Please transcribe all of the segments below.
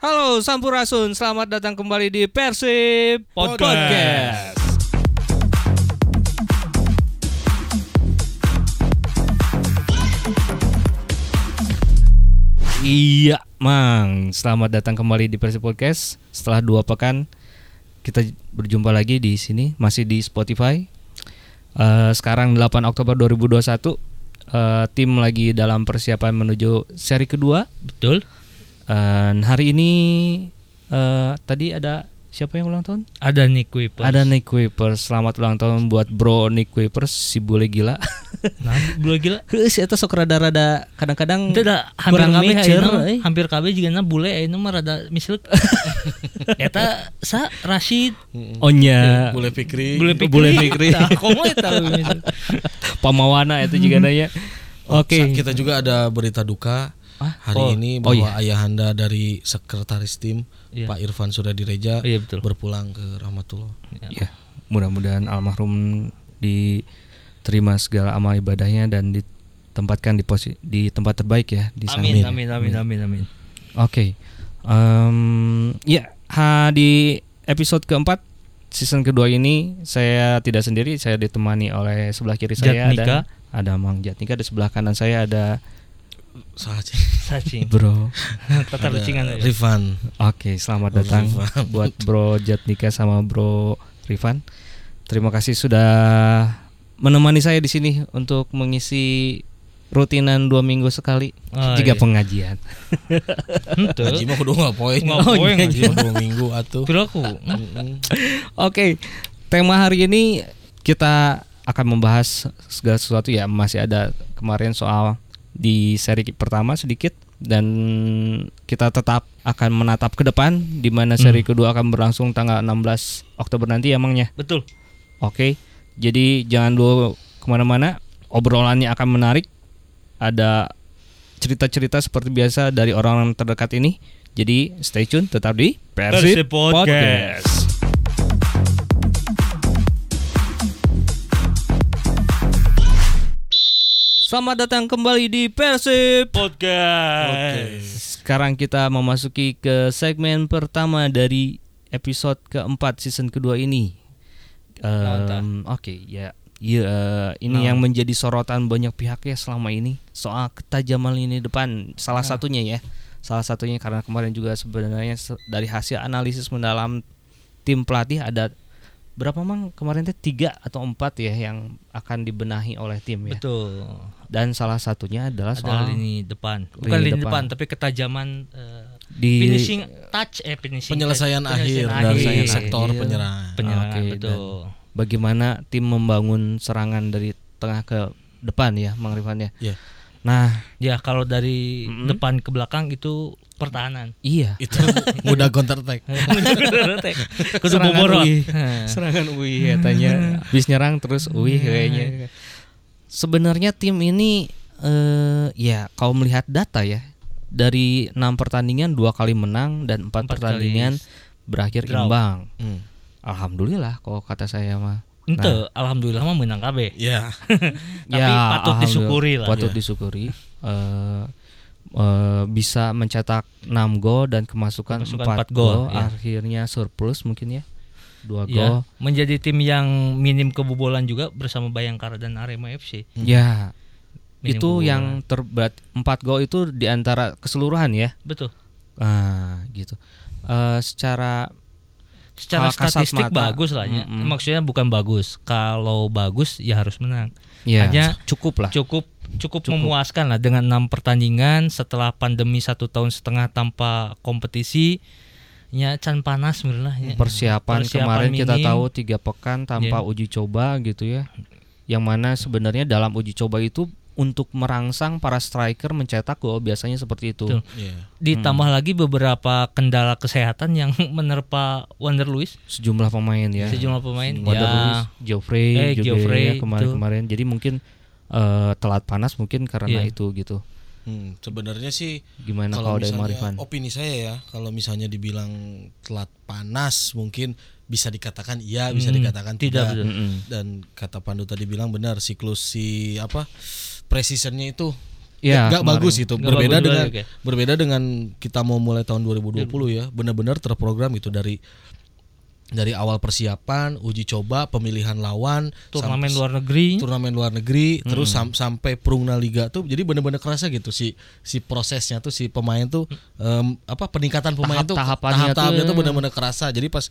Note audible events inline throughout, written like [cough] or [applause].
Halo Sampurasun, selamat datang kembali di Persib Podcast. Iya, Mang. Selamat datang kembali di Persib Podcast. Setelah dua pekan kita berjumpa lagi di sini, masih di Spotify. Eh, sekarang 8 Oktober 2021, eh, tim lagi dalam persiapan menuju seri kedua. Betul. Dan hari ini eh, tadi ada siapa yang ulang tahun? Ada Nick Kuipers. Ada Nick Kuipers. Selamat ulang tahun buat Bro Nick Kuipers si bule gila. Nah, bule gila. [laughs] Heeh, si eta sok rada-rada kadang-kadang Itu dah hampir kabeh eh. hampir kabeh juga na bule ayeuna mah rada mislek. [laughs] Eta sa Rashid Oh nya. Bule Fikri. bule pikri. Bule Fikri. [laughs] Tah, komo eta. Pamawana itu juga nanya. Oke. Sa- Kita juga ada berita duka Ah, hari oh. ini Oh, bahwa ayahanda dari sekretaris tim Iya. Pak Irfan Suradireja Iya betul. berpulang ke rahmatullah. Ya, mudah-mudahan almarhum diterima segala amal ibadahnya dan ditempatkan di posi di tempat terbaik ya di sana. Amin amin amin amin amin. Oke. Em, ya, ha, di episode keempat season kedua ini saya tidak sendiri, saya ditemani oleh sebelah kiri saya Jatnika. ada ada Mang Jatnika, di sebelah kanan saya ada Sahaja. Sacing. [laughs] Bro. Tata lucingan ya. Rifan. Oke, selamat Bro datang Rifan. buat [laughs] Bro Jatnika sama Bro Rifan. Terima kasih sudah menemani saya di sini untuk mengisi rutinan dua minggu sekali Oh, jika iya. pengajian. [laughs] Haji mah kudu ngapoin. Ngapoin, Oh, iya, mah dua minggu atuh. Piraku. Mm-mm. Oke, tema hari ini kita akan membahas segala sesuatu ya. Masih ada kemarin soal di seri pertama sedikit dan kita tetap akan menatap ke depan di mana seri kedua akan berlangsung tanggal 16 Oktober nanti ya Mangnya. Betul. Oke, jadi jangan dulu ke mana-mana. Obrolannya akan menarik. Ada cerita-cerita seperti biasa dari orang-orang terdekat ini. Jadi stay tune, tetap di Persib Persib Podcast. Selamat datang kembali di Persib. Podcast. Sekarang kita memasuki ke segmen pertama dari episode keempat season kedua ini. Em, Oke, ya, ya eh, ini yang menjadi sorotan banyak pihak ya selama ini soal ketajaman lini depan. Salah satunya ya, salah satunya karena kemarin juga sebenarnya se- dari hasil analisis mendalam tim pelatih ada berapa mang kemarin teh tiga atau empat ya yang akan dibenahi oleh tim ya. Betul. Dan salah satunya adalah Ada soal lini depan. Bukan Lini lini, depan. depan. tapi ketajaman eh, di finishing touch eh finishing Penyelesaian touch. akhir Penyelesaian dari sektor Iya. penyerang. penyerangan Oke, betul. bagaimana tim membangun serangan dari tengah ke depan ya, Mang Rifan ya. Iya. Nah, Ya kalau dari Mm-mm. depan ke belakang itu pertahanan. iya. Itu [laughs] mudah counter attack. [laughs] [laughs] Kudu Serangan boborot. UI. Heh. Serangan UI ya tanya. Habis nyerang terus UI kayaknya. Sebenarnya tim ini eh ya kalau melihat data ya dari enam pertandingan dua kali menang dan empat, pertandingan berakhir draw. imbang. Hmm. Alhamdulillah kalau kata saya mah. Ente, alhamdulillah mah menang kabeh. [laughs] Ya. Tapi patut alhamdulillah, disyukuri lah. Patut Ya. disyukuri. Eh, eh, bisa mencetak 6 gol dan kemasukan, Kemasukan 4 empat gol, gol, ya. akhirnya surplus mungkin ya. 2 Ya, gol. menjadi tim yang minim kebobolan juga bersama Bayangkara dan Arema FC. Ya, Minim itu kebobolan. yang terberat 4 gol itu di antara keseluruhan ya. betul. Ah, gitu. Eh, secara Secara statistik mata, bagus lah ya. mm-mm. Maksudnya bukan bagus. Kalau bagus ya harus menang. ya Hanya cukup lah. cukup cukup memuaskan lah dengan enam pertandingan setelah pandemi satu tahun setengah tanpa kompetisi ya can panas sebenarnya ya. Persiapan, Persiapan kemarin kita minim. tahu tiga pekan tanpa Iya. uji coba gitu ya. Yang mana sebenarnya dalam uji coba itu untuk merangsang para striker mencetak gol biasanya seperti itu. Betul. Iya. ditambah lagi beberapa kendala kesehatan yang [laughs] menerpa Wander Luis Sejumlah pemain ya. sejumlah pemain Wander ya Luiz, Geoffrey Eh, juga Geoffrey, ya kemarin-kemarin. Jadi mungkin eh, telat panas mungkin karena Iya. itu gitu. Hmm, sebenarnya sih Gimana kalau dari Marifan? opini saya ya, kalau misalnya dibilang telat panas mungkin bisa dikatakan iya, bisa Hmm, dikatakan tidak, tidak. Dan kata Pandu tadi bilang benar siklus si apa precisionnya itu nggak kemarin. bagus itu. Nggak berbeda bagus dengan ya. berbeda dengan kita mau mulai tahun 2020 ya, benar-benar terprogram itu dari dari awal persiapan, uji coba, pemilihan lawan, turnamen luar negeri turnamen luar negeri, terus sam- sampai Prungna Liga tuh, jadi benar-benar kerasa gitu si si prosesnya tuh si pemain tuh em, apa peningkatan pemain tuh Tahap-tahapannya tahap-tahapnya tuh tuh benar-benar kerasa. Jadi pas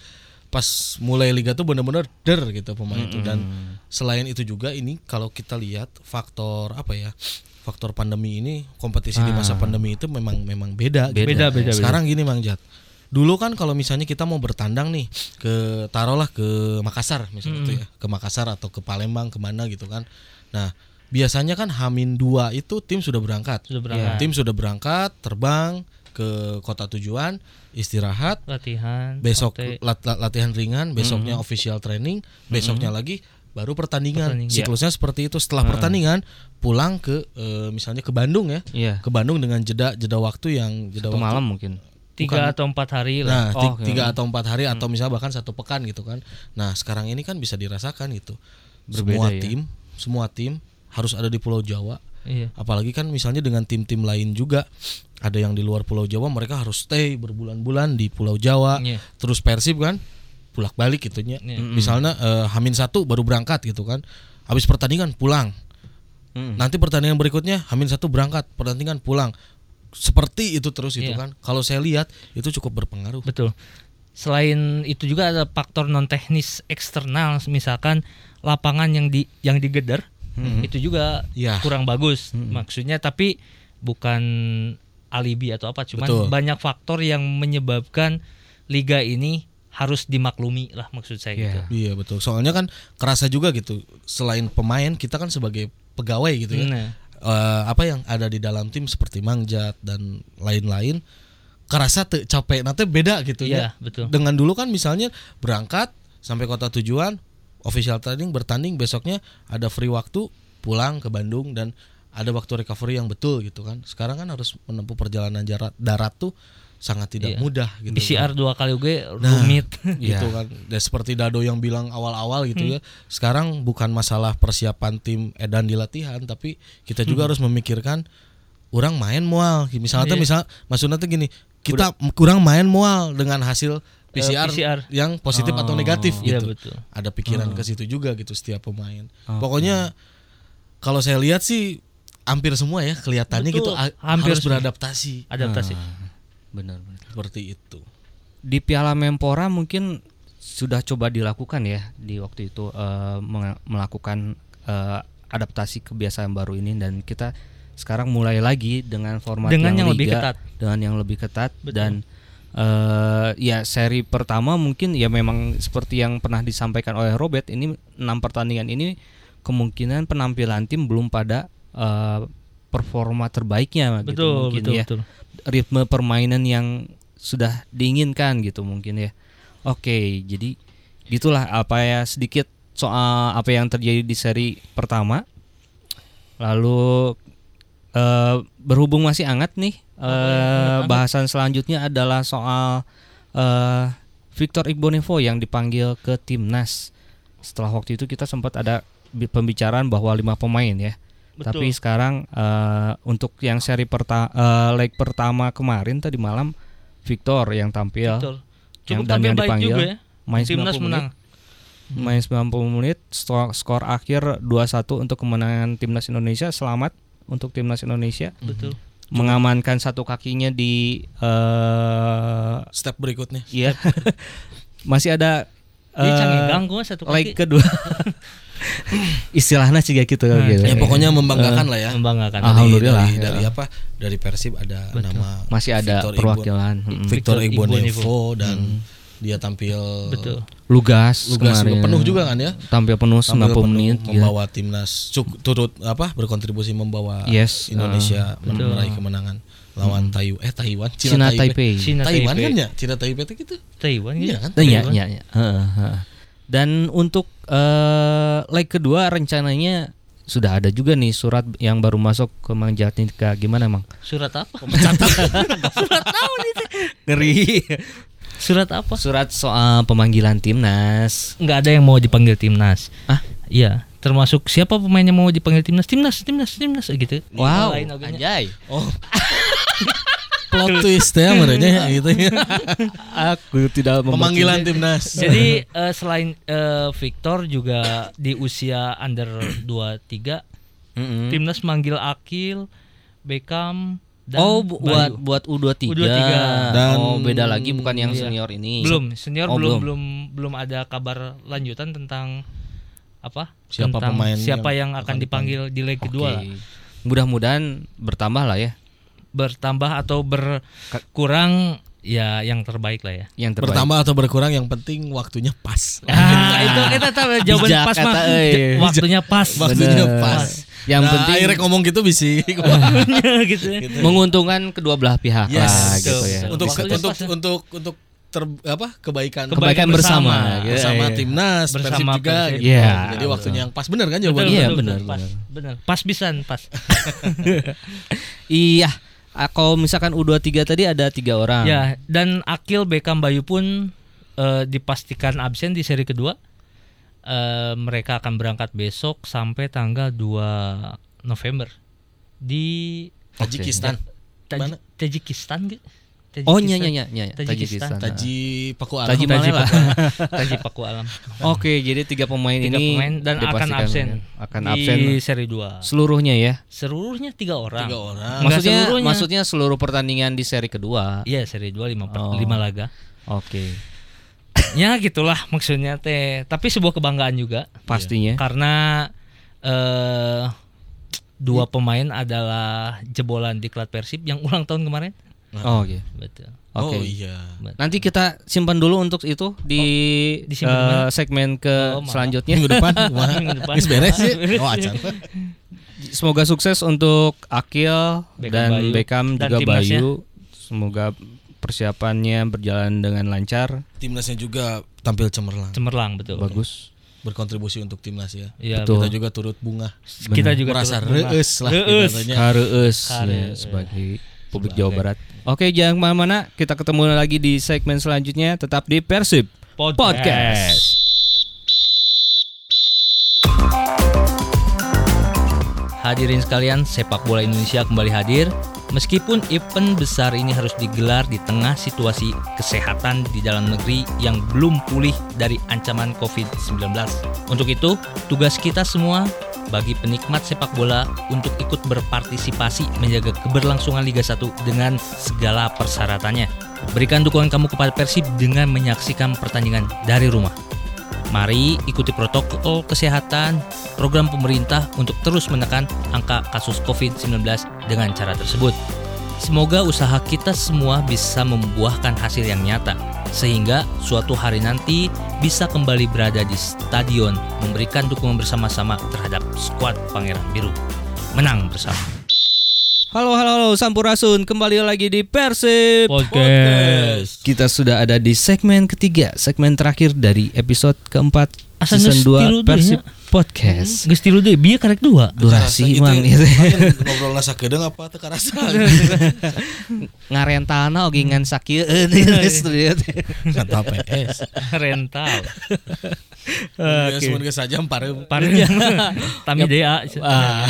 pas mulai liga tuh benar-benar der gitu pemain itu dan selain itu juga ini kalau kita lihat faktor apa ya faktor pandemi ini kompetisi di masa pandemi itu memang memang beda gitu. Beda, beda, beda. sekarang gini Mang Jat. Dulu kan kalau misalnya kita mau bertandang nih ke taruhlah ke Makassar misalnya tuh ya. Ke Makassar atau ke Palembang ke mana gitu kan. Nah biasanya kan Hamin dua itu tim sudah berangkat. Sudah berangkat. Tim sudah berangkat terbang ke kota tujuan istirahat. Latihan besok lat- lat- latihan ringan besoknya official training besoknya lagi baru pertandingan. Pertandingan. siklusnya seperti itu. Setelah pertandingan pulang ke eh, misalnya ke Bandung ya. Iya. ke Bandung dengan jeda jeda waktu yang jeda Satu waktu malam mungkin. tiga atau empat hari lah. Nah Oh, tiga atau empat hari atau misalnya bahkan satu pekan gitu kan. Nah sekarang ini kan bisa dirasakan gitu. Berbeda semua ya. tim semua tim harus ada di Pulau Jawa iya. Apalagi kan misalnya dengan tim-tim lain juga ada yang di luar Pulau Jawa mereka harus stay berbulan-bulan di Pulau Jawa. Iya. terus Persib kan pulak balik gitunya. Iya. misalnya eh, Hamin satu baru berangkat gitu kan. Habis pertandingan pulang. Mm. nanti pertandingan berikutnya Hamin satu berangkat pertandingan pulang. Seperti itu terus itu Iya. kan. Kalau saya lihat itu cukup berpengaruh. Betul. Selain itu juga ada faktor non teknis eksternal misalkan lapangan yang di yang digeder itu juga Iya. kurang bagus maksudnya tapi bukan alibi atau apa cuman Betul. banyak faktor yang menyebabkan liga ini harus dimaklumi lah maksud saya Iya. gitu iya betul soalnya kan kerasa juga gitu selain pemain kita kan sebagai pegawai gitu ya Nah, eh, apa yang ada di dalam tim seperti Mangjat dan lain-lain kerasa tuh capek nanti beda gitu Iya, ya betul. dengan dulu kan misalnya berangkat sampai kota tujuan official training bertanding besoknya ada free waktu pulang ke Bandung dan ada waktu recovery yang betul gitu kan sekarang kan harus menempuh perjalanan darat darat tuh sangat tidak Iya. mudah gitu PCR dua kali gue Nah, rumit [laughs] gitu Iya. kan dan seperti Dado yang bilang awal-awal gitu Hmm. ya sekarang bukan masalah persiapan tim edan di latihan tapi kita juga harus memikirkan orang main mual misalnya tuh Iya. misal maksudnya tuh gini kita kurang main mual dengan hasil PCR, PCR. yang positif atau negatif Iya, gitu betul. ada pikiran ke situ juga gitu setiap pemain Oke. pokoknya kalau saya lihat sih hampir semua ya kelihatannya Betul, gitu hampir harus beradaptasi adaptasi Benar, benar. seperti itu Di Piala Menpora mungkin sudah coba dilakukan ya di waktu itu meng- melakukan eh, adaptasi kebiasaan baru ini dan kita sekarang mulai lagi dengan format Dengan yang liga, lebih ketat. dengan yang lebih ketat Betul. dan eh ya seri pertama mungkin ya memang seperti yang pernah disampaikan oleh Robert ini enam pertandingan ini kemungkinan penampilan tim belum pada eh, performa terbaiknya gitu betul mungkin betul ya betul ritme permainan yang sudah diinginkan gitu mungkin ya. Oke, jadi gitulah apa ya sedikit soal apa yang terjadi di seri pertama. Lalu eh, berhubung masih hangat nih eh, bahasan selanjutnya adalah soal eh, Victor Igbonevo yang dipanggil ke timnas. Setelah waktu itu kita sempat ada bi- pembicaraan bahwa lima pemain ya. Betul. Tapi sekarang eh, untuk yang seri perta eh, leg pertama kemarin tadi malam Victor yang tampil. Betul. Yang cukup dan tampil yang baik dipanggil juga ya. main timnas 90 menang menit, main 90 menit skor, skor akhir 2-1 untuk kemenangan timnas Indonesia. Selamat untuk timnas Indonesia betul mengamankan satu kakinya di eh step berikutnya iya [laughs] masih ada Dia eh, canggih ganggu satu kaki kedua [laughs] istilahnya sih kayak gitu Nah, gitu. ya pokoknya membanggakan lah ya membanggakan Ah. Dari- Alhamdulillah, dari, ya. dari apa dari Persib ada Betul. nama masih ada Victor perwakilan. Victor Victor Igbonevo Igbonevo. Dia tampil betul Lugas, lugas juga penuh juga kan ya tampil penuh 90 Tampil penuh, menit gitu. membawa timnas cuk, turut apa berkontribusi membawa Yes, Indonesia betul. meraih kemenangan lawan Taiwan eh Taiwan Cina Taipei. Cina Taiwan Taipei. kan ya Cina Taipei itu gitu Taiwan gitu iya kan Nah, iya, iya, iya. Heeh, heeh. Dan untuk eh, leg kedua rencananya sudah ada juga nih surat yang baru masuk ke Mang Jatika. Gimana, Mang? surat apa [laughs] Ngeri. Surat apa Surat soal pemanggilan timnas. nggak ada yang mau dipanggil timnas Ah? iya termasuk siapa pemain yang mau dipanggil timnas timnas timnas timnas gitu Wow, anjay. Oh. [laughs] Plot twist ya gitu ya. Aku tidak Pemanggilan timnas. jadi eh, selain eh, Victor juga di usia under 23 Mm-mm. timnas manggil Akil Beckham dan Oh, bu- buat Bayu. buat U23. U23. Dan- oh, beda lagi bukan yang Iya. senior ini. belum senior Oh, belum belum. belum belum ada kabar lanjutan tentang apa Siapa tentang pemain siapa yang yang, akan dipanggil di leg kedua lah. Mudah-mudahan bertambah lah ya bertambah atau berkurang ya yang terbaik lah ya yang terbaik. Bertambah atau berkurang yang penting waktunya pas. Ah, itu kita tahu jawaban Bijak pas mah eh. Waktunya pas Waktunya Bener. pas. Yang Nah, penting akhirnya ngomong gitu bisa. [laughs] gitu ya. menguntungkan kedua belah pihak Yes. lah gitu ya. betul. untuk untuk pas ya. untuk untuk ter, apa kebaikan Kebaikan bersama, bersama. gitu. bersama Iya. timnas Persib Bersama juga Persib. gitu. Iya, Jadi betul. waktunya yang pas bener kan jawabannya? Iya, betul, benar, betul, pas, benar. benar. Pas bisan pas. [laughs] Iya. Kalau misalkan U23 tadi ada tiga orang. ya, dan Akil Beckham Bayu pun eh, dipastikan absen di seri kedua. Eh, mereka akan berangkat besok sampai tanggal 2 November di Tajikistan. Taj- Mana? Tajikistan gitu. Oh iya iya iya iya Tajikistan. Tajikistan. Taji Paku Alam. Taji Taji. Paku Alam. [laughs] Taji Paku Alam. Oke, jadi tiga pemain Tiga ini pemain dan akan absen. Akan di absen seri 2. seluruhnya ya. Seluruhnya tiga orang. Tiga orang. Maksudnya seluruhnya. maksudnya seluruh pertandingan di seri kedua. Iya, seri 2 lima, Oh. lima laga. Oke. ya gitulah maksudnya teh. Tapi sebuah kebanggaan juga Pastinya. karena eh dua pemain adalah jebolan diklat Persib yang ulang tahun kemarin. Oh, oke. Betul. Oke. Oh iya. Nanti kita simpan dulu untuk itu di, eh, mana? segmen ke Oh, maaf. selanjutnya. Minggu depan? [laughs] Minggu depan. Beres sih. Oh acan. Semoga sukses untuk Akil Beckham dan Bayu. Beckham Dan juga. Bayu. Semoga persiapannya berjalan dengan lancar, Timnasnya juga tampil cemerlang. Cemerlang betul. bagus. Berkontribusi untuk timnas ya. Iya, Betul. Kita juga turut bunga. Kita juga Merasa reus lah Reus. Kareus ya, sebagai publik Jawa Barat. Oke, jangan ke mana-mana. Kita ketemu lagi di segmen selanjutnya. Tetap di Persib Podcast. Podcast. Hadirin sekalian, sepak bola Indonesia kembali hadir. Meskipun event besar ini harus digelar di tengah situasi kesehatan di dalam negeri yang belum pulih dari ancaman COVID-19. Untuk itu, tugas kita semua bagi penikmat sepak bola untuk ikut berpartisipasi menjaga keberlangsungan Liga 1 dengan segala persyaratannya. Berikan dukungan kamu kepada Persib dengan menyaksikan pertandingan dari rumah. Mari ikuti protokol kesehatan program pemerintah untuk terus menekan angka kasus COVID-19 dengan cara tersebut. Semoga usaha kita semua bisa membuahkan hasil yang nyata, sehingga suatu hari nanti bisa kembali berada di stadion memberikan dukungan bersama-sama terhadap skuad Pangeran Biru. Menang bersama. Halo, halo, halo, Sampurasun. Kembali lagi di Persib Podcast. Kita sudah ada di segmen ketiga, segmen terakhir dari episode keempat Asa season geus tilu 2 deh, Persib ya. Podcast. Geus tilu deui bieu karek dua. Durasi mang main [laughs] ngobrol nasa kedeng [laughs] [laughs] apa teu karasa. Ngarentalna oge ngan sakieu. Rental. Ya semun geus saja pareu. Parenya. [laughs] Tami DA. Ah.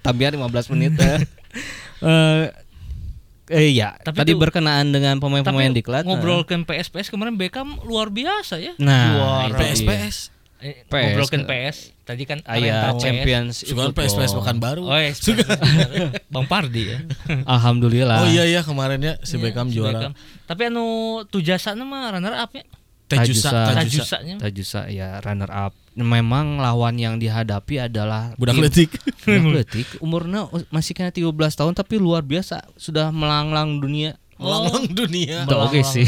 Tambihan 15 menit. [laughs] eh. Eh eh ya, Tapi tadi tuh- berkenaan dengan pemain-pemain Tapi diklat. ngobrolkan PS-PS kemarin Beckham luar biasa ya. Nah, Juara. itu dia. PS Eh, PS. ngobrolkan PS. Tadi kan Aya rental PS. Champions itu PS PS tuh. pekan baru. Oh, iya, [laughs] Bang Pardi ya. Alhamdulillah. Oh iya iya kemarin ya si Iya, Beckham si juara. Beckham. Tapi anu Tujasa mah runner up ya. Tajusa. Tajusa. Tajusanya. Tajusa ya runner up. Memang lawan yang dihadapi adalah Budak tim- letik. Budak letik. Umurnya masih kena 13 tahun tapi luar biasa sudah melanglang dunia. Melang dunia. Itu oke sih.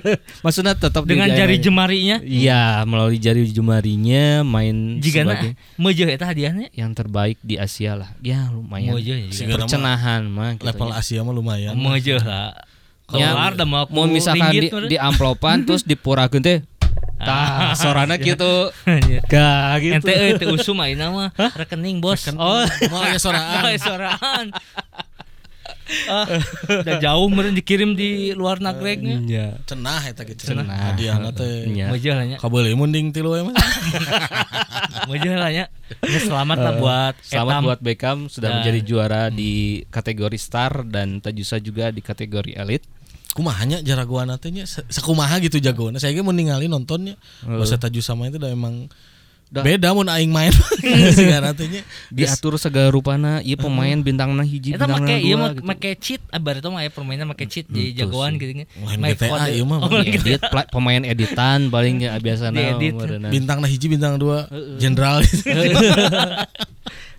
[laughs] Maksudnya tetap Dengan di- jari jemarinya. Iya, melalui jari jemarinya main Jika sebagai meujeuh eta hadiahnya. yang terbaik di Asia lah. Ya lumayan. Meujeuh ya. Percenahan mah gitu Level ya. Asia mah lumayan. Meujeuh lah. Keluar dah mau mau misalkan di, di amplopan [laughs] terus dipurakeun teh. Tah, sorana gitu. Gak gitu. Ente euy teu usum ayeuna mah rekening bos. Oh, Mau aya soraan. Mau [laughs] soraan. Ah, udah jauh meureun dikirim di luar nagreknya. Iya. cenah eta ge cenah. Hadiahna teh. Iya. Meujeul [laughs] nya kabel munding tilu emang Meujeul lah nya Ya, selamat lah buat Selamat Etam. buat Beckham sudah Dan- menjadi juara di kategori star dan Tajusa juga di kategori elite. kumahanya jaragoan teh nya? Se- sakumaha gitu jagoan saya ge mun ningali nontonnya. Basa Taju sama itu udah emang Dah. beda mun aing main [laughs] sigana teh nya Diatur segala rupana, iya pemain bintangna hiji, Eta bintangna make ieu dua gitu. make cheat abar itu mah aya permainan make cheat jadi jagoan sih. gitu nya. Make GTA ieu mah, Oh, gitu. Edit, pemain editan paling ya biasa Diedit. bintang nah hiji bintang dua jenderal [laughs]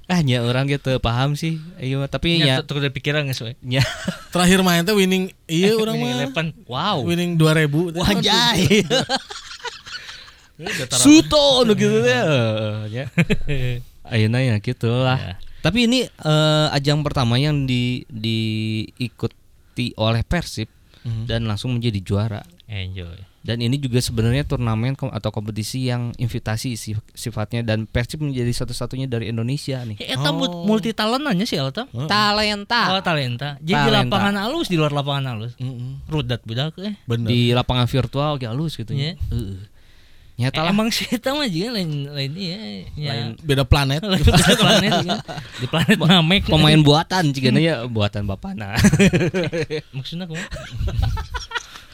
Ah nya orang gitu paham sih. Iya mah, tapi Nya ya udah pikiran geus we. nya terakhir main teh winning iya [laughs] orang Winning mah. Wow. winning 2000 teh. wajay. Tara- Suto nu gitu teh. [laughs] Ya. Ayeuna ya gitu lah. Ya. Tapi ini eh, ajang pertama yang di diikuti oleh Persib Mhm. dan langsung menjadi juara. Enjoy. Dan ini juga sebenarnya turnamen kom- atau kompetisi yang invitasi sif- sifatnya dan Persib menjadi satu-satunya dari Indonesia nih. Ya, eta Oh. multi talent aja sih Alta. Talenta Oh talenta. Jadi di Talenta. lapangan halus di luar lapangan halus. Mm-mm. Rudat budak eh. bener di lapangan virtual ge halus gitu Iya. ya. Nyata Eh, lah emang sih eta mah juga lain lain iya. Ya. beda planet [laughs] Lain planet juga. Di planet Namek. pemain [laughs] buatan cigana ya buatan. [laughs] Maksudnya kumaha?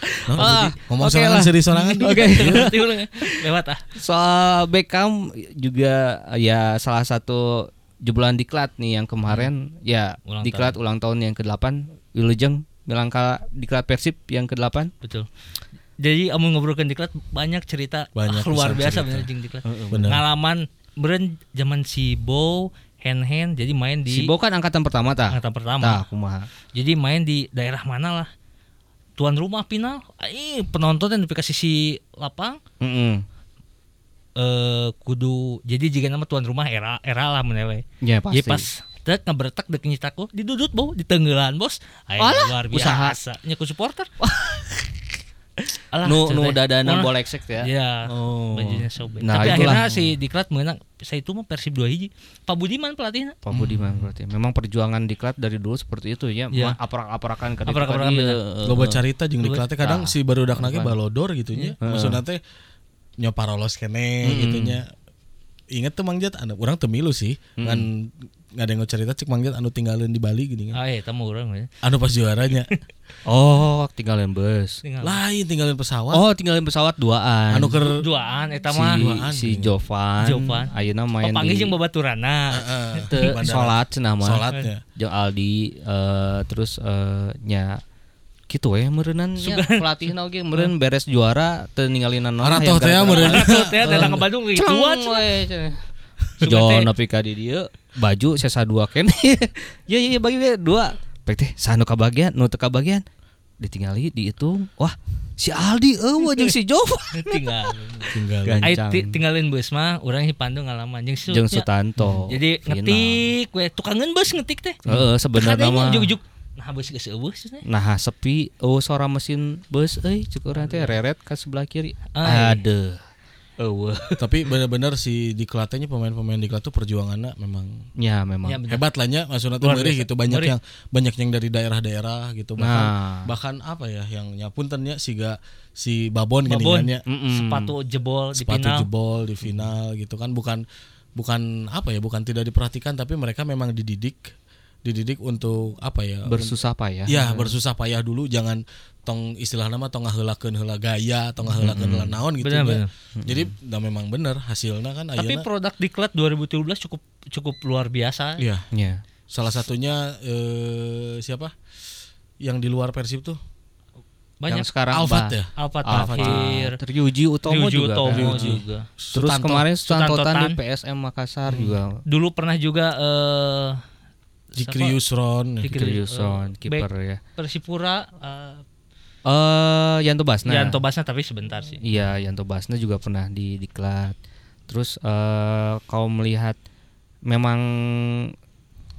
Nah, Ah, jadi ngomong oke sorangan lah. seri sorangan Oke. Ya. Lewat ah. Soal Beckham juga ya salah satu jebolan diklat nih yang kemarin ya Ulang diklat ulang tahun yang ke-8 Wilujeng bilang kala diklat Persib yang ke-8 Betul. Jadi amun ngobrolkeun diklat banyak cerita Banyak ah, luar biasa cerita. bener jeung diklat. bener Ngalaman beren zaman si Bow hand hand jadi main di Si Bo kan angkatan pertama tah. angkatan pertama. Tah, kumaha. Jadi main di daerah mana lah? Tuan rumah final. Ih, penonton yang dikasih si lapang Heeh. eh kudu jadi jika nama tuan rumah era era lah menewe. Ya pasti. Jadi pas tek ngabretak dek nyitaku didudut bau di tenggelan bos. Ayo luar usaha. biasa. Nya ku supporter. [laughs] Alah, nu nu cerita. dadana Ulah. bolek ya. Iya. Oh. Bajunya sobek. Nah, Tapi itulah. akhirnya si Diklat menang. Saya itu mah Persib 2 hiji. Pak Budiman pelatihnya. Pak Budiman berarti. Memang perjuangan diklat dari dulu seperti itu ya. Iya. Mah Aprak-aprakan ke Aprak-aprakan, iya, loba eh. carita jeung diklatnya kadang si barudak nage balodor gitu nya Iya. maksudna teh nya parolos kene gitu nya inget tuh Mang Jat anu urang teu milu sih kan ngadengok cerita cek Mang Jat anu tinggalin di Bali gini kan Ah, iya, tamu orang ya. anu pas juaranya [laughs] Oh, tinggalin bus. Tinggal. lain tinggalin pesawat Oh, tinggalin pesawat duaan. anu keur Duaan eta si, mah. Duaan, si. Jovan, Jovan. Ayeuna Oh, main panggil di jeung babaturana. Heeh, salat cenah mah. Salatnya. Jeung Aldi eh, terus eh, nya gitu we meureunnan nya [laughs] pelatihna oge meureun beres juara teu ninggalin naon Aratoh teh ya, meureun. Tuh teh datang ke Bandung gitu Celeng cenah. we cenah. Sugan Jo teh. nepi ka di dieu baju sesa dua ken. ya ya bagi we dua. Pek teh sanu kabagian nu teu kabagian ditinggali dihitung. Wah, si Aldi eueuh jeung si Jovan. [laughs] Tinggal. tinggalin Gan- Ai Kencang. ti- tinggalin bus mah urang di Bandung ngalaman jeung nya. Sutanto. Jadi ngetik we tukangan bus ngetik teh. Heeh, sebenarnya mah. juk-juk. Nah, bus geus eueuh. Nah sepi oh suara mesin bus euy cukup nanti reret ke sebelah kiri ada [laughs] tapi bener-bener si diklatnya pemain-pemain diklat tuh perjuangannya memang ya memang Ya, bener. hebat lah nya maksudnya tuh biasa. gitu banyak Meurih. yang banyak yang dari daerah-daerah gitu bahkan Nah. bahkan apa ya yang nyapuntennya siga si Babon, Babon. Sepatu jebol di sepatu final. jebol di final gitu kan bukan bukan apa ya bukan tidak diperhatikan tapi mereka memang dididik dididik untuk apa ya bersusah payah Ya bersusah payah dulu jangan tong istilah nama tong ngaheulakeun heula gaya tong ngaheulakeun heula naon gitu Bener, nya. bener. Jadi dah memang bener hasilnya kan Tapi ayeuna. produk Diklat 2017 cukup cukup luar biasa. iya. Ya salah satunya eh, siapa? Yang di luar Persib tuh? Banyak. Yang sekarang Alfat ya? Alfat Alfat. Tafir, Ryuji Utomo Ryuji juga Utomo kan. juga. terus Sutanto. kemarin Sutanto Sutantotan di Tan. PSM Makassar juga. Dulu pernah juga eh Jikri Yusron. Jikri- Yuson eh, kiper ya. Persipura eh eh Yanto Basna Yanto Basna tapi sebentar sih. Iya, Yanto Basna juga pernah di diklat. Terus eh kalau melihat memang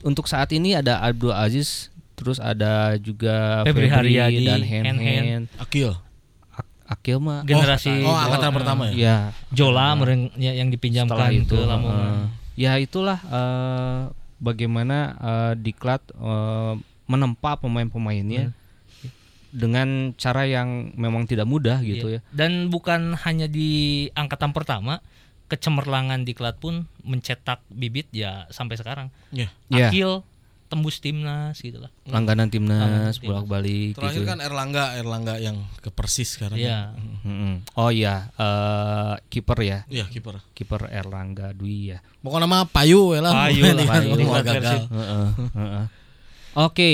untuk saat ini ada Abdul Aziz, terus ada juga Febri Febri, Haryadi, dan Hen Hen Hen. Hen. Akil Ak- Akil mah Generasi oh angkatan eh, pertama ya ya Jola mereng- ya, yang setelah dipinjamkan itu ke Lamongan. eh, ya itulah eh, bagaimana eh, diklat eh, menempa pemain-pemainnya dengan cara yang memang tidak mudah gitu Iya. ya. Dan bukan hanya di angkatan pertama, kecemerlangan diklat pun mencetak bibit ya sampai sekarang. Iya. Iya. Akil tembus timnas gitu lah. Langganan timnas bolak-balik Terakhir gitu. kan Erlangga, Erlangga yang ke Persis sekarang. Iya. Mm-mm. Oh iya, eh kiper ya, Iya, kiper. kiper Erlangga Dwi ya. Pokoknya nama Payu ya lah. Payu lah, Payu. kan Diklat gagal. Persib. Heeh, heeh. Oke,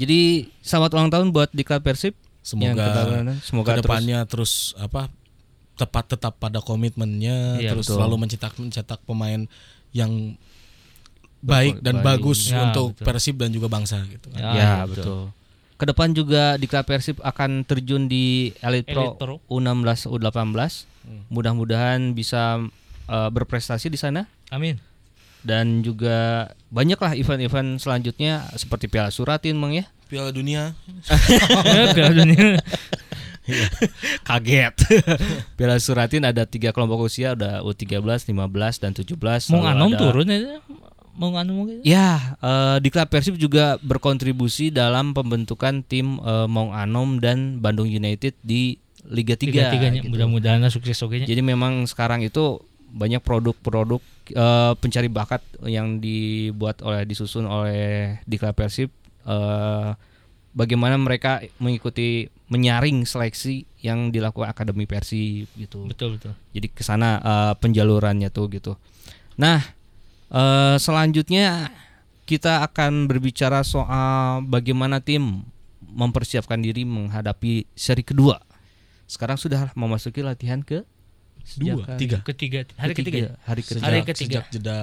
jadi selamat ulang tahun buat Diklat Persib. Semoga semoga terus ke depannya terus, apa tepat tetap pada komitmennya, Iya, terus betul. selalu mencetak mencetak pemain yang baik dan Baik. bagus Ya, untuk betul. Persib dan juga bangsa gitu kan. Ya, Ya, betul. Ke depan juga Diklat Persib akan terjun di Elite Pro, Elite Pro. U16 U18. Mudah-mudahan bisa eh, berprestasi di sana Amin. Dan juga banyaklah event-event selanjutnya seperti Piala Suratin, Mang ya. Piala Dunia [laughs] Ya, Piala Dunia. Kaget. [laughs] Piala Suratin ada tiga kelompok usia, ada U13, 15 dan 17. Mau ada- turun ya. Mau nganom mungkin. Ya, eh, Diklat Persib juga berkontribusi dalam pembentukan tim eh, Maung Anom dan Bandung United di Liga 3. Tiga tiganya gitu. mudah-mudahan sukses oke. Jadi memang sekarang itu banyak produk-produk eh, pencari bakat yang dibuat oleh disusun oleh Diklat Persib eh, bagaimana mereka mengikuti menyaring seleksi yang dilakukan Akademi Persib gitu. Betul betul. Jadi ke sana eh, penjalurannya tuh gitu. Nah, eh, selanjutnya kita akan berbicara soal bagaimana tim mempersiapkan diri menghadapi seri kedua. Sekarang sudah memasuki latihan ke Dua, sejak tiga. Ketiga hari ketiga. hari ketiga. Hari Sejak- ketiga. Sejak jeda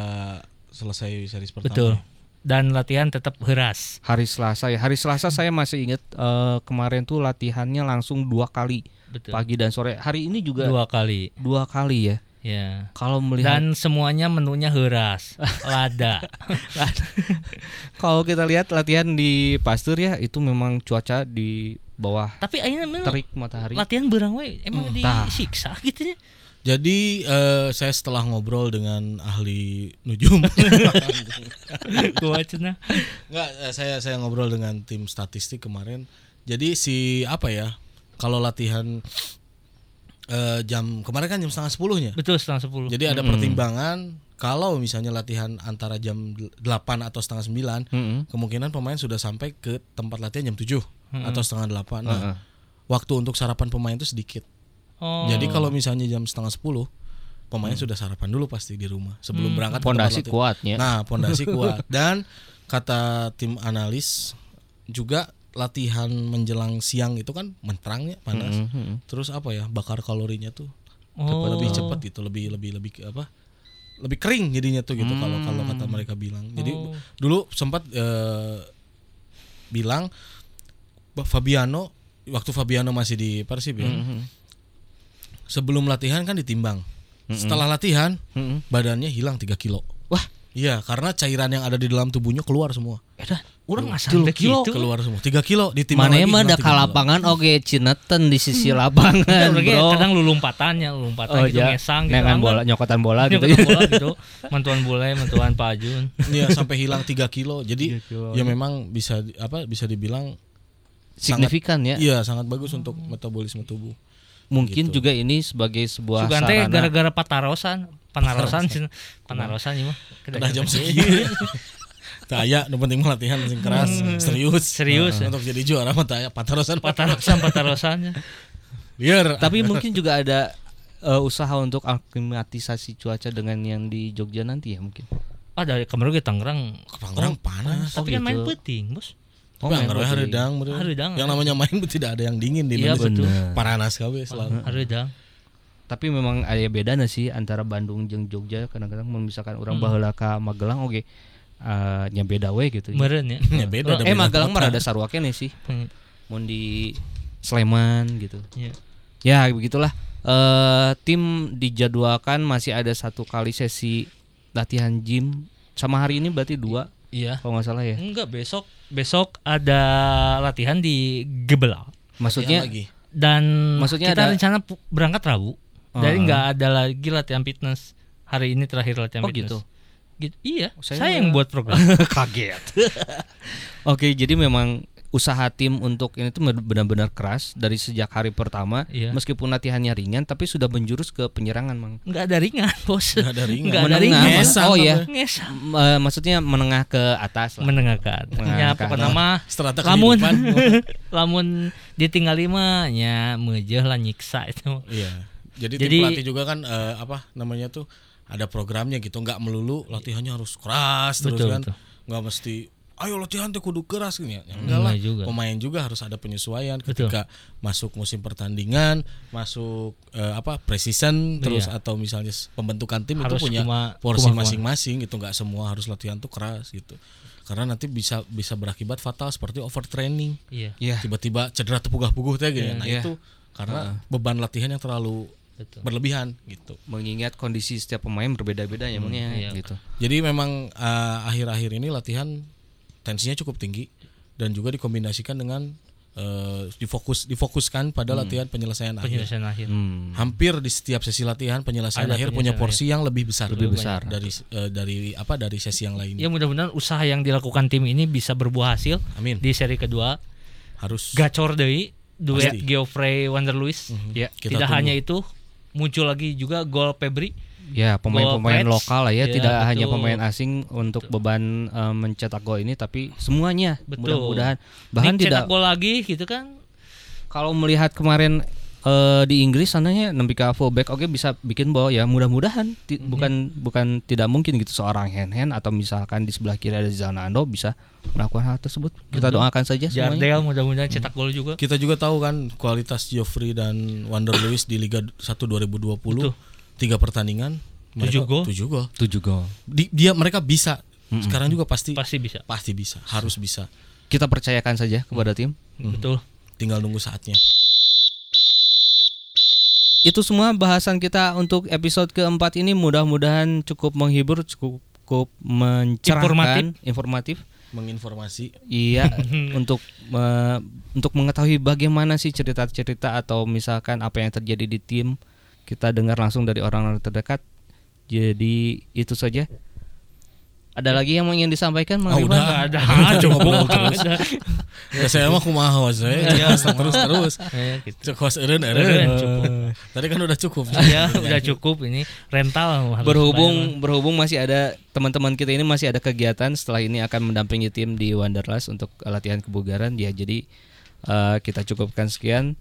selesai series pertama. Betul. Dan latihan tetap heras. Hari Selasa ya. Hari Selasa saya masih ingat eh, kemarin tuh latihannya langsung dua kali Betul. pagi dan sore. Hari ini juga Dua kali. dua kali ya. Ya. Kalau melihat Dan semuanya menunya heras. [laughs] Lada. [laughs] kalau kita lihat latihan di Pasteur ya itu memang cuaca di bawah Tapi akhirnya terik matahari. latihan berang we emang Tah. disiksa gitu ya. Jadi eh, saya setelah ngobrol dengan ahli nujum, [laughs] Gua. Enggak, eh, saya saya ngobrol dengan tim statistik kemarin. Jadi si apa ya? Kalau latihan eh, jam kemarin kan jam setengah sepuluhnya. Betul setengah sepuluh. Jadi ada pertimbangan kalau misalnya latihan antara jam 8 atau setengah 9 Mm-mm. kemungkinan pemain sudah sampai ke tempat latihan jam 7 atau setengah 8. Nah, Heeh. waktu untuk sarapan pemain itu sedikit. Oh. Jadi kalau misalnya jam setengah 10 pemain sudah sarapan dulu pasti di rumah sebelum berangkat ke tempat Pondasi kuatnya. Nah, pondasi [laughs] kuat dan kata tim analis juga latihan menjelang siang itu kan menterangnya panas. Mhm. Terus apa ya? Bakar kalorinya tuh Oh. lebih cepat gitu, lebih lebih lebih apa? Lebih kering jadinya tuh gitu kalau kalau kata mereka bilang. Jadi Oh. dulu sempat eh, bilang Fabiano waktu Fabiano masih di Persib ya. Mhm. Sebelum latihan kan ditimbang. Setelah latihan Mhm. badannya hilang 3 kilo. Wah, Iya, karena cairan yang ada di dalam tubuhnya keluar semua. Edan, orang sampai kilo gitu. Keluar semua. 3 kilo ditimbang mana lagi, emang ada hilang tiga kilo. lapangan oke cineten di sisi lapangan, Kan bro. kadang lulumpatannya, lulompatan Oh gitu ya, ngesang gitu. Aman. bola, nyokotan bola gitu. Nyokotan bola gitu. Mantuan bola, mantuan Pak Ajun. Iya, sampai hilang 3 kilo. Jadi 3 kilo. ya memang bisa di- apa bisa dibilang Signifikan ya. iya sangat bagus untuk metabolisme tubuh. Mungkin Gitu. juga ini sebagai sebuah Sugante sarana. gara-gara patarosan, panarosan sih, panarosan ya mah. Udah jam segini. Tak aya, nu penting mah latihan sing keras, serius. Serius, Nah, Untuk jadi juara mah tak aya patarosan Patarosan, patarosannya. Liar. Tapi mungkin juga ada eh, usaha untuk aklimatisasi cuaca dengan yang di Jogja nanti ya mungkin. Ah dari kemarin ke Tangerang. Tangerang panas. Tapi kan gitu. main peting, bos. Oh, putih. hareudang, bener. Hareudang. Yang namanya main tidak ada yang dingin di Iya, Indonesia. betul. Paranas kabeh selalu. Hareudang. Tapi memang ada bedana sih antara Bandung jeung Jogja kadang-kadang misalkan orang baheula ka Magelang oke eh, nya beda we gitu. ya. Meren ya. Ya beda ada eh Magelang mah rada sarua keneh sih. Hmm, Mun di Sleman gitu. Iya. Ya begitulah. Eh tim dijadwalkan masih ada satu kali sesi latihan gym sama hari ini berarti dua Iya. kalau nggak salah ya. Enggak besok besok ada latihan di Gebel Maksudnya Latihan lagi. dan Maksudnya kita ada- rencana berangkat Rabu. Oh. Jadi nggak ada lagi latihan fitness. Hari ini terakhir latihan Oh fitness. gitu. Gitu. Iya, Saya saya, yang buat program. [laughs] Kaget. [laughs] Oke, jadi memang usaha tim untuk ini tuh benar-benar keras dari sejak hari pertama. Iya. Meskipun latihannya ringan, tapi sudah menjurus ke penyerangan, mang. Nggak ada ringan, [laughs] bos. Nggak ada ringan. Nggak ada ringan. Ngesan Oh iya, eh, maksudnya menengah ke atas lah. Menengah ke atas. Menengah Ya, pokoknya mah Strata lamun [laughs] lamun ditinggal lima nya mejeh lah nyiksa itu. Iya. Jadi, Jadi- tim pelatih juga kan eh, apa namanya tuh ada programnya gitu, nggak melulu latihannya harus keras terus Betul, kan. betul. Nggak mesti ayo latihan tuh kudu keras gitu ya. Ya enggak lah. Enggak juga. Pemain juga harus ada penyesuaian Betul. ketika masuk musim pertandingan, masuk eh, apa precision terus Iya. atau misalnya pembentukan tim Harus itu punya kuma- porsi masing-masing gitu, nggak semua harus latihan tuh keras gitu. Karena nanti bisa bisa berakibat fatal seperti overtraining Iya. Iya. tiba-tiba cedera tepugah-puguh teh gitu. Iya. Nah Iya. itu karena beban latihan yang terlalu Betul. berlebihan gitu. Mengingat kondisi setiap pemain berbeda-beda ya, Mang, ya, iya. gitu. Jadi memang eh, akhir-akhir ini latihan tensinya cukup tinggi dan juga dikombinasikan dengan eh, difokus difokuskan pada latihan penyelesaian akhir. Penyelesaian akhir. Hmm. Hampir di setiap sesi latihan penyelesaian Ada akhir punya penyelesaian porsi yang lebih besar. Lebih besar. dari eh, dari apa dari sesi yang lain. Ya mudah-mudahan usaha yang dilakukan tim ini bisa berbuah hasil Amin. di seri kedua. Harus Gacor deui duet. Geoffrey Wander Luis. Ya, kita Tidak tunggu. hanya itu, muncul lagi juga gol Febri. Ya, pemain-pemain lokal lah Ya, ya, tidak hanya betul. pemain asing untuk beban eh, mencetak gol ini tapi semuanya Betul. mudah-mudahan bahkan Nick tidak cetak gol lagi gitu kan. kalau melihat kemarin eh, di Inggris sananya Nembika fullback oke bisa bikin ball ya mudah-mudahan Ti- Mhm. bukan bukan tidak mungkin gitu seorang hand hand atau misalkan di sebelah kiri ada Zanando bisa melakukan hal tersebut kita doakan saja semuanya Jardel mudah-mudahan cetak gol juga. Kita juga tahu kan kualitas Geoffrey dan Wander Lewis di Liga 1 2020 Betul. Tiga pertandingan Tujuh gol. tujuh gol. tujuh gol. Di- dia mereka bisa. Sekarang juga pasti Pasti bisa. pasti bisa. Harus bisa. Kita percayakan saja kepada tim. Betul. tinggal nunggu saatnya. Itu semua bahasan kita untuk episode keempat ini. Mudah-mudahan cukup menghibur cukup cukup mencerahkan informatif, menginformasi. Iya [laughs] untuk me- untuk mengetahui bagaimana sih cerita-cerita atau misalkan apa yang terjadi di tim kita dengar langsung dari orang-orang terdekat jadi itu saja ada lagi yang ingin disampaikan Mang Ah, Ridwan? udah. Nggak ada. [laughs] Cukup ngobrol terus. ya saya mah kumaha cek [laughs] terus terus Ya, gitu. cek host eureun Eureun, eureun cukup. tadi kan udah cukup [laughs] Ya, udah cukup ini rental berhubung berhubung masih ada teman-teman kita ini masih ada kegiatan setelah ini akan mendampingi tim di Wanderlust untuk latihan kebugaran ya jadi eh, kita cukupkan sekian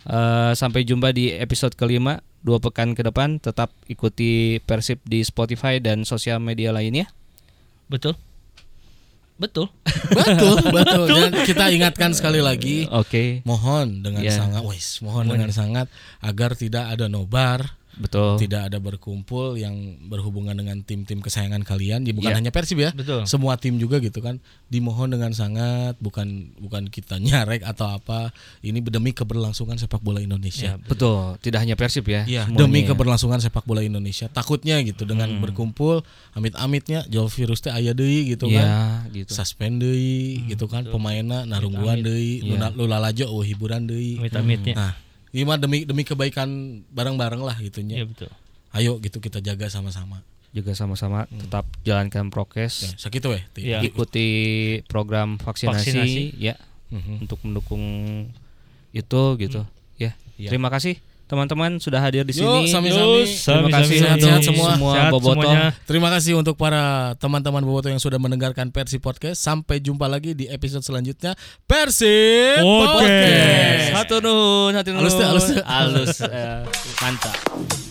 Eh, sampai jumpa di episode kelima. Dua pekan ke depan tetap ikuti Persib di Spotify dan sosial media lainnya. Betul. Betul. [laughs] betul betul. Dan kita ingatkan sekali lagi oke. mohon dengan Ya. sangat wes mohon. dengan sangat agar tidak ada nobar betul tidak ada berkumpul yang berhubungan dengan tim-tim kesayangan kalian ya bukan Ya. hanya Persib ya Betul. semua tim juga gitu kan dimohon dengan sangat bukan bukan kita nyarek atau apa ini demi keberlangsungan sepak bola Indonesia betul tidak hanya Persib ya semuanya demi ya. keberlangsungan sepak bola Indonesia. Takutnya gitu dengan Hmm. berkumpul amit-amitnya jauh virus teh aya deui gitu ya kan. gitu Suspend deui gitu kan pemainna narungguan deui, Iya. lula lalajo eueuh hiburan deui. Amit-amitnya. Nah, ini mah demi demi kebaikan bareng-bareng lah gitunya. Iya betul. Ayo gitu kita jaga sama-sama. juga sama-sama tetap jalankan prokes Ya, sakitu weh. Iya. ikuti program vaksinasi, Vaksinasi. ya Mhm. untuk mendukung itu gitu ya Iya. terima kasih teman-teman sudah hadir di Yuk, sini sami-sami. terima Sami-sami. kasih Sehat-sehat semua. semua Sehat bobotoh semuanya. Terima kasih untuk para teman-teman boboto yang sudah mendengarkan Persi Podcast. Sampai jumpa lagi di episode selanjutnya Persi Podcast. Podcast. Hatur nuhun, hatur nuhun. Halus teh, halus teh. Halus, eh, mantap.